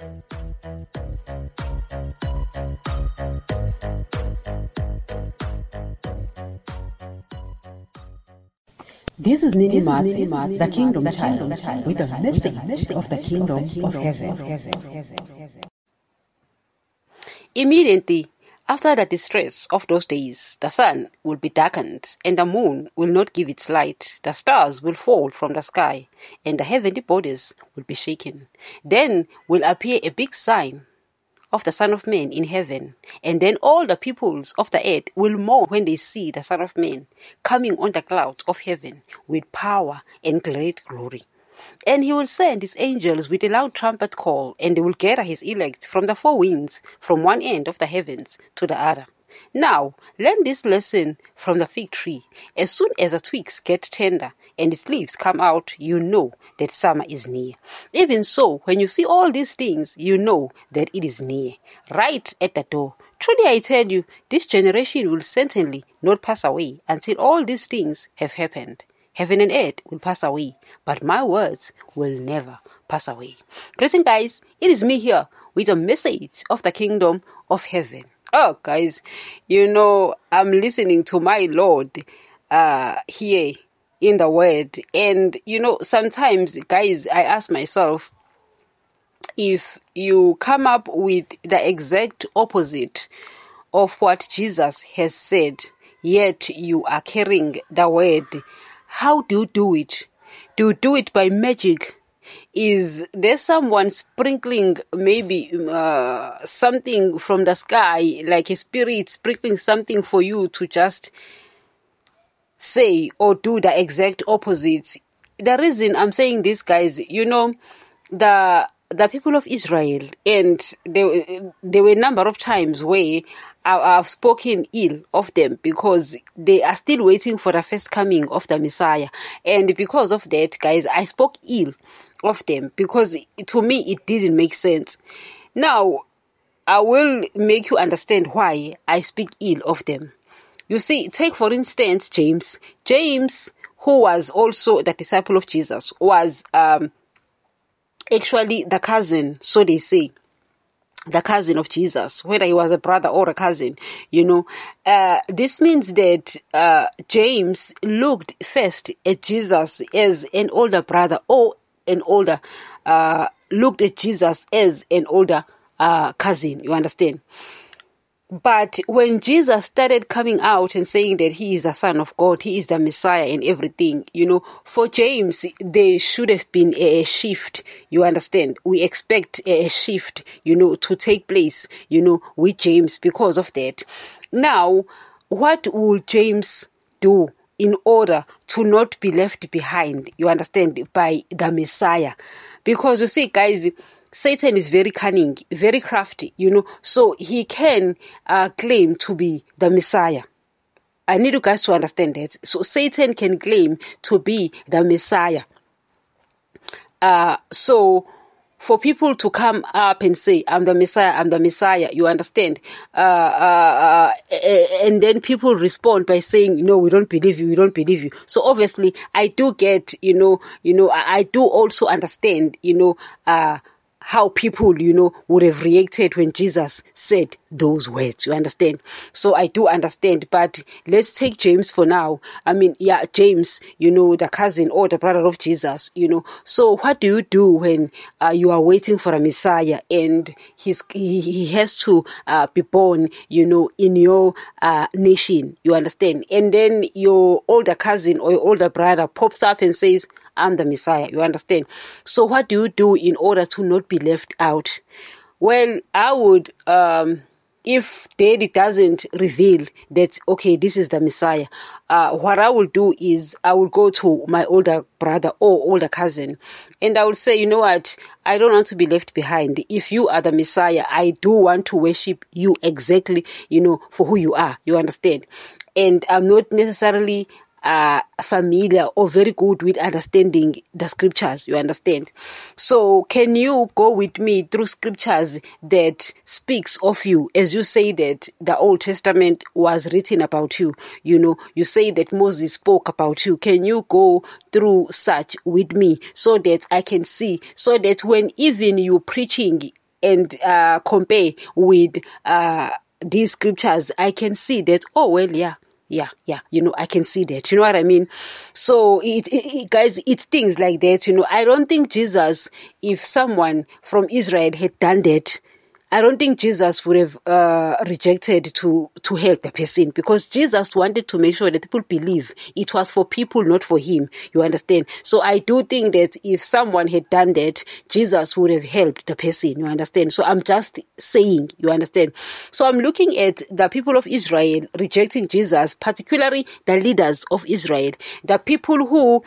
This is Nini Mats, the Kingdom Child, with a message of the Kingdom of Heaven. Immediately after the distress of those days, the sun will be darkened, and the moon will not give its light. The stars will fall from the sky, and the heavenly bodies will be shaken. Then will appear a big sign of the Son of Man in heaven, and then all the peoples of the earth will mourn when they see the Son of Man coming on the clouds of heaven with power and great glory. And he will send his angels with a loud trumpet call, and they will gather his elect from the four winds, from one end of the heavens to the other. Now, learn this lesson from the fig tree. As soon as the twigs get tender and its leaves come out, you know that summer is near. Even so, when you see all these things, you know that it is near, right at the door. Truly I tell you, this generation will certainly not pass away until all these things have happened. Heaven and earth will pass away, but my words will never pass away. Greeting, guys. It is me here with a message of the kingdom of heaven. Oh, guys, you know, I'm listening to my Lord uh, here in the word. And, you know, sometimes, guys, I ask myself, if you come up with the exact opposite of what Jesus has said, yet you are carrying the word, how do you do it? Do you do it by magic? is there someone sprinkling maybe uh, something from the sky like a spirit sprinkling something for you to just say or do the exact opposite the reason i'm saying this guys you know the the people of Israel, and there, there were a number of times where I, have spoken ill of them because they are still waiting for the first coming of the Messiah. And because of that, guys, I spoke ill of them because to me it didn't make sense. Now, I will make you understand why I speak ill of them. You see, take for instance James. James, who was also the disciple of Jesus, was um, actually the cousin, so they say, the cousin of Jesus, whether he was a brother or a cousin, you know. Uh, this means that uh, James looked first at Jesus as an older brother or an older, uh, looked at Jesus as an older uh, cousin. You understand? But when Jesus started coming out and saying that he is the Son of God, he is the Messiah and everything, you know, for James, there should have been a, shift. You understand? We expect a shift, you know, to take place, you know, with James because of that. Now, what will James do in order to not be left behind, you understand, by the Messiah. Because you see, guys, Satan is very cunning, very crafty, you know, so he can uh, claim to be the Messiah. I need you guys to understand that. So Satan can claim to be the Messiah. Uh, so for people to come up and say, I'm the Messiah, I'm the Messiah, you understand? Uh, uh, uh, and then people respond by saying, no, we don't believe you, we don't believe you. So obviously, I do get, you know, you know, I, I do also understand, you know, uh, how people, you know, would have reacted when Jesus said those words. You understand? So I do understand, but let's take James for now. I mean, yeah, James, you know, the cousin or the brother of Jesus, you know. So what do you do when uh, you are waiting for a Messiah and he's, he, he has to uh, be born, you know, in your uh, nation? You understand? And then your older cousin or your older brother pops up and says, I'm the Messiah. You understand? So what do you do in order to not be left out? Well, I would, um, if daddy doesn't reveal that okay this is the messiah uh, what i will do is i will go to my older brother or older cousin and i will say you know what i don't want to be left behind if you are the messiah i do want to worship you exactly you know for who you are you understand and i'm not necessarily uh, familiar or very good with understanding the scriptures, you understand? So can you go with me through scriptures that speaks of you as you say that the Old Testament was written about you? You know, you say that Moses spoke about you. Can you go through such with me so that I can see, so that when even you preaching and uh, compare with uh, these scriptures, I can see that, oh, well, yeah, yeah, yeah, you know, I can see that. You know what I mean? So it, it, guys, it's things like that. You know, I don't think Jesus, if someone from Israel had done that, I don't think Jesus would have uh, rejected to to help the person because Jesus wanted to make sure that people believe it was for people, not for him. You understand? So I do think that if someone had done that, Jesus would have helped the person. You understand? So I'm just saying. You understand? So I'm looking at the people of Israel rejecting Jesus, particularly the leaders of Israel, the people who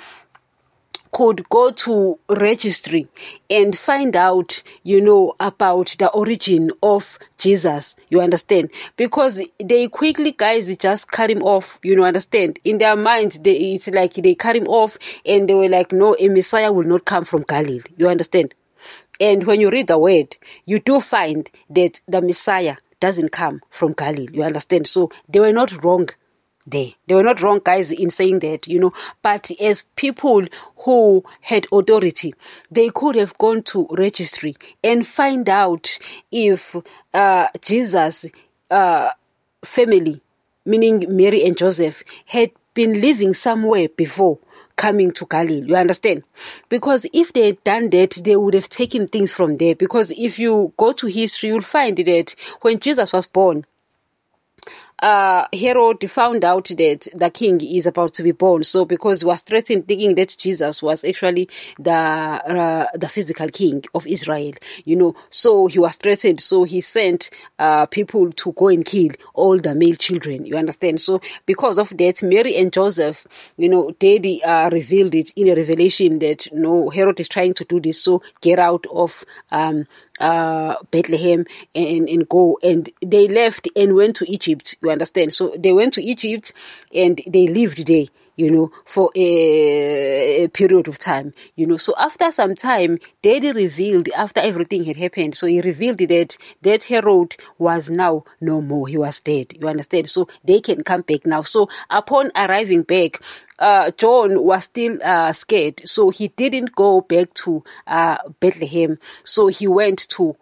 could go to registry and find out, you know, about the origin of Jesus. You understand? Because they quickly, guys, just cut him off. You know, understand? In their minds, they, it's like they cut him off and they were like, no, a Messiah will not come from Galilee. You understand? And when you read the word, you do find that the Messiah doesn't come from Galilee. You understand? So they were not wrong they they were not wrong guys in saying that you know but as people who had authority they could have gone to registry and find out if uh, jesus uh, family meaning mary and joseph had been living somewhere before coming to Galilee. You understand? Because if they had done that, they would have taken things from there. Because if you go to history, you'll find that when Jesus was born, uh, Herod found out that the king is about to be born. So because he was threatened, thinking that Jesus was actually the uh, the physical king of Israel, you know, so he was threatened. So he sent uh, people to go and kill all the male children. You understand? So because of that, Mary and Joseph, you know, they uh, revealed it in a revelation that no Herod is trying to do this. So get out of um, uh, Bethlehem and, and go. And they left and went to Egypt. You understand? So they went to Egypt and they lived there you know, for a, a, period of time, you know. So after some time, Daddy revealed, after everything had happened, so he revealed that that Herod was now no more. He was dead. You understand? So they can come back now. So upon arriving back, uh, John was still uh, scared. So he didn't go back to uh, Bethlehem. So he went to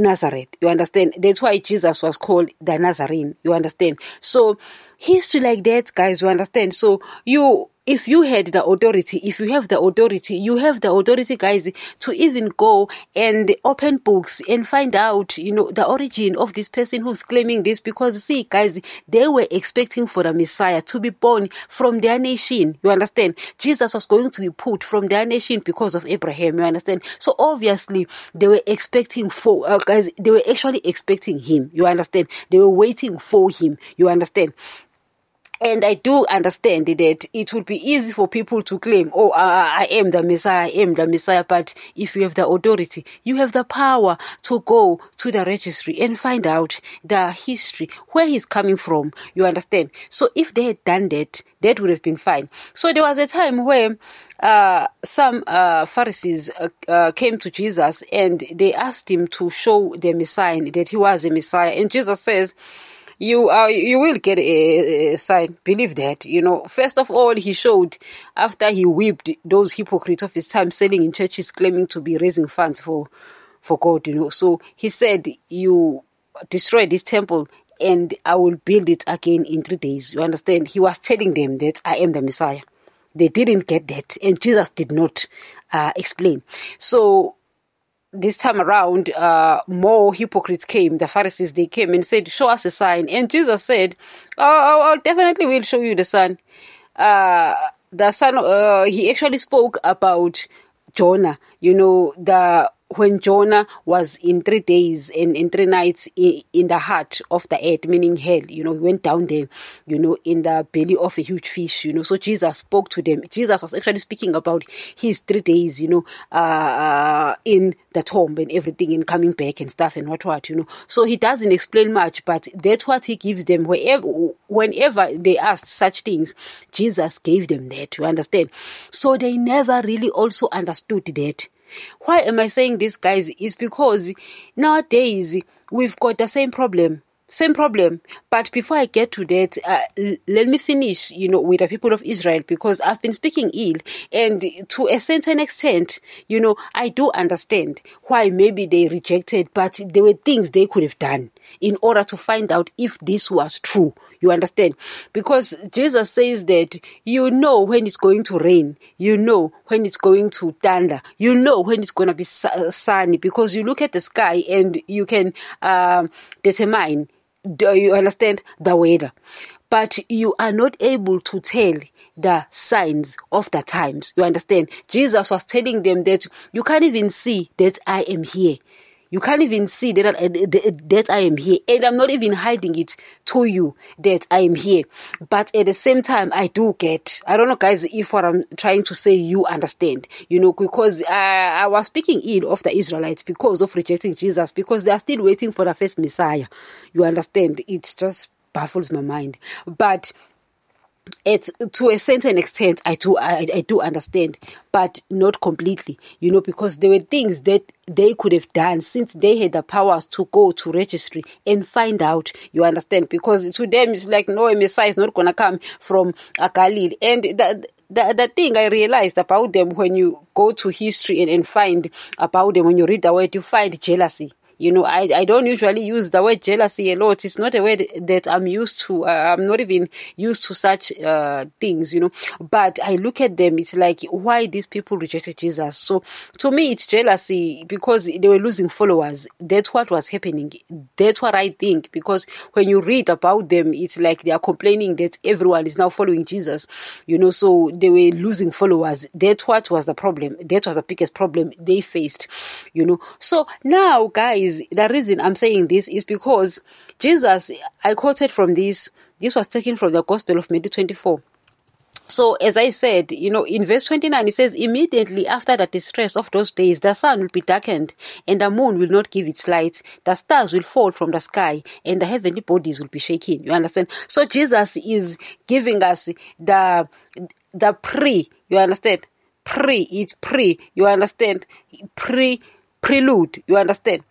Nazareth. You understand? That's why Jesus was called the Nazarene. You understand? So history like that, guys, you understand? So you if you had the authority, if you have the authority, you have the authority, guys, to even go and open books and find out, you know, the origin of this person who's claiming this. Because see, guys, they were expecting for the Messiah to be born from their nation. You understand? Jesus was going to be put from their nation because of Abraham. You understand? So obviously, they were expecting for, uh, guys, they were actually expecting him. You understand? They were waiting for him. You understand? And I do understand that it would be easy for people to claim, oh, I, I, am the Messiah, I am the Messiah. But if you have the authority, you have the power to go to the registry and find out the history, where he's coming from. You understand? So if they had done that, that would have been fine. So there was a time where uh, some uh, Pharisees uh, uh came to Jesus and they asked him to show them a sign that he was a Messiah. And Jesus says, you are you will get a, a, sign. Believe that. You know, first of all, he showed after he whipped those hypocrites of his time selling in churches, claiming to be raising funds for for God. You know, so he said, "You destroy this temple." And I will build it again in three days. You understand? He was telling them that I am the Messiah. They didn't get that, and Jesus did not uh, explain. So this time around, uh, more hypocrites came. The Pharisees, they came and said, show us a sign. And Jesus said, oh, I definitely will show you the sign. Uh, the son, uh, he actually spoke about Jonah, you know, the when Jonah was in three days and in three nights in, the heart of the earth, meaning hell, you know, he went down there, you know, in the belly of a huge fish, you know. So Jesus spoke to them. Jesus was actually speaking about his three days, you know, uh, uh, in the tomb and everything and coming back and stuff and what what, you know. So he doesn't explain much, but that's what he gives them. Wherever, whenever they asked such things, Jesus gave them that, you understand? So they never really also understood that why am I saying this, guys? Is because nowadays we've got the same problem. same problem. But before I get to that, uh, let me finish, you know, with the people of Israel because I've been speaking ill and to a certain extent, you know, I do understand why maybe they rejected, but there were things they could have done in order to find out if this was true. You understand? Because Jesus says that you know when it's going to rain, you know when it's going to thunder, you know when it's going to be sunny because you look at the sky and you can uh, determine do you understand the weather but you are not able to tell the signs of the times you understand jesus was telling them that you can't even see that i am here you can't even see that, uh, that I am here. And I'm not even hiding it to you that I am here. But at the same time, I do get, I don't know guys, if what I'm trying to say, you understand, you know, because I, I was speaking ill of the Israelites because of rejecting Jesus, because they are still waiting for the first Messiah. You understand? It just baffles my mind. But it's to a certain extent I do I, I do understand, but not completely, you know, because there were things that they could have done since they had the powers to go to registry and find out. You understand? Because to them it's like no Messiah is not gonna come from a Galilee, and the, the the thing I realized about them when you go to history and, and find about them when you read the word, you find jealousy you know, I, I don't usually use the word jealousy a lot. It's not a word that I'm used to. Uh, I'm not even used to such uh, things, you know. But I look at them, it's like, why these people rejected Jesus? So to me, it's jealousy because they were losing followers. That's what was happening. That's what I think. Because when you read about them, it's like they are complaining that everyone is now following Jesus, you know, so they were losing followers. That's what was the problem. That was the biggest problem they faced, you know. So now, guys, is the reason I'm saying this is because Jesus, I quoted from this, this was taken from the Gospel of Matthew 24. So, as I said, you know, in verse 29, it says, Immediately after the distress of those days, the sun will be darkened, and the moon will not give its light. The stars will fall from the sky, and the heavenly bodies will be shaken. You understand? So, Jesus is giving us the, the pre, you understand? Pre, it's pre, you understand? Pre, prelude, you understand?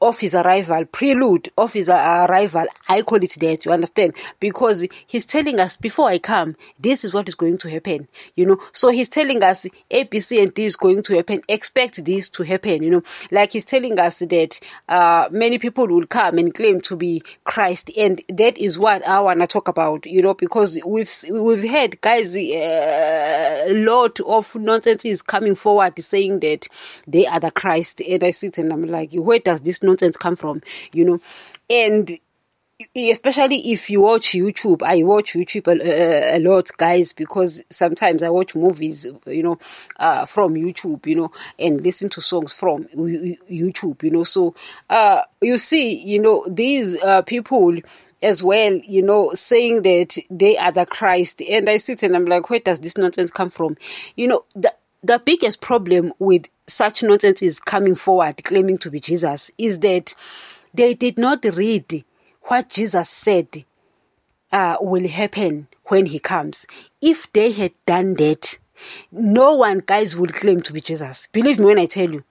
Of his arrival, prelude of his arrival. I call it that, you understand? Because he's telling us before I come, this is what is going to happen, you know. So he's telling us A, B, C, and D is going to happen. Expect this to happen, you know. Like he's telling us that uh, many people will come and claim to be Christ, and that is what I want to talk about, you know, because we've we've had guys uh, a lot of nonsense is coming forward saying that they are the Christ, and I sit and I'm like, where does this nonsense come from, you know, and especially if you watch YouTube. I watch YouTube a, a, lot, guys, because sometimes I watch movies, you know, uh, from YouTube, you know, and listen to songs from YouTube, you know. So, uh, you see, you know, these uh, people as well, you know, saying that they are the Christ, and I sit and I'm like, where does this nonsense come from? You know, the biggest problem with such nonsense is coming forward claiming to be Jesus is that they did not read what Jesus said uh, will happen when he comes. If they had done that, no one, guys, would claim to be Jesus. Believe me when I tell you.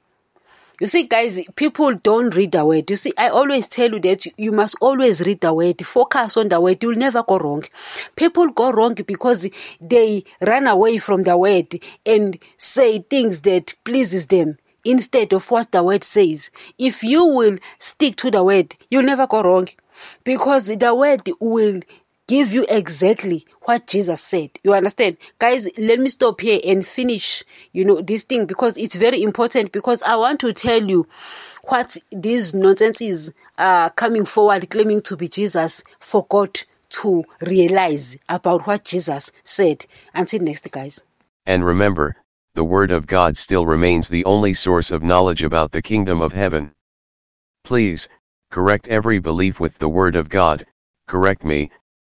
You see, guys, people don't read the word. You see, I always tell you that you must always read the word, focus on the word. You'll never go wrong. People go wrong because they run away from the word and say things that pleases them instead of what the word says. If you will stick to the word, you'll never go wrong because the word will give you exactly what Jesus said. You understand? Guys, let me stop here and finish, you know, this thing because it's very important because I want to tell you what this nonsense is uh, coming forward claiming to be Jesus forgot to realize about what Jesus said. Until next, guys. And remember, the Word of God still remains the only source of knowledge about the kingdom of heaven. Please, correct every belief with the Word of God, correct me,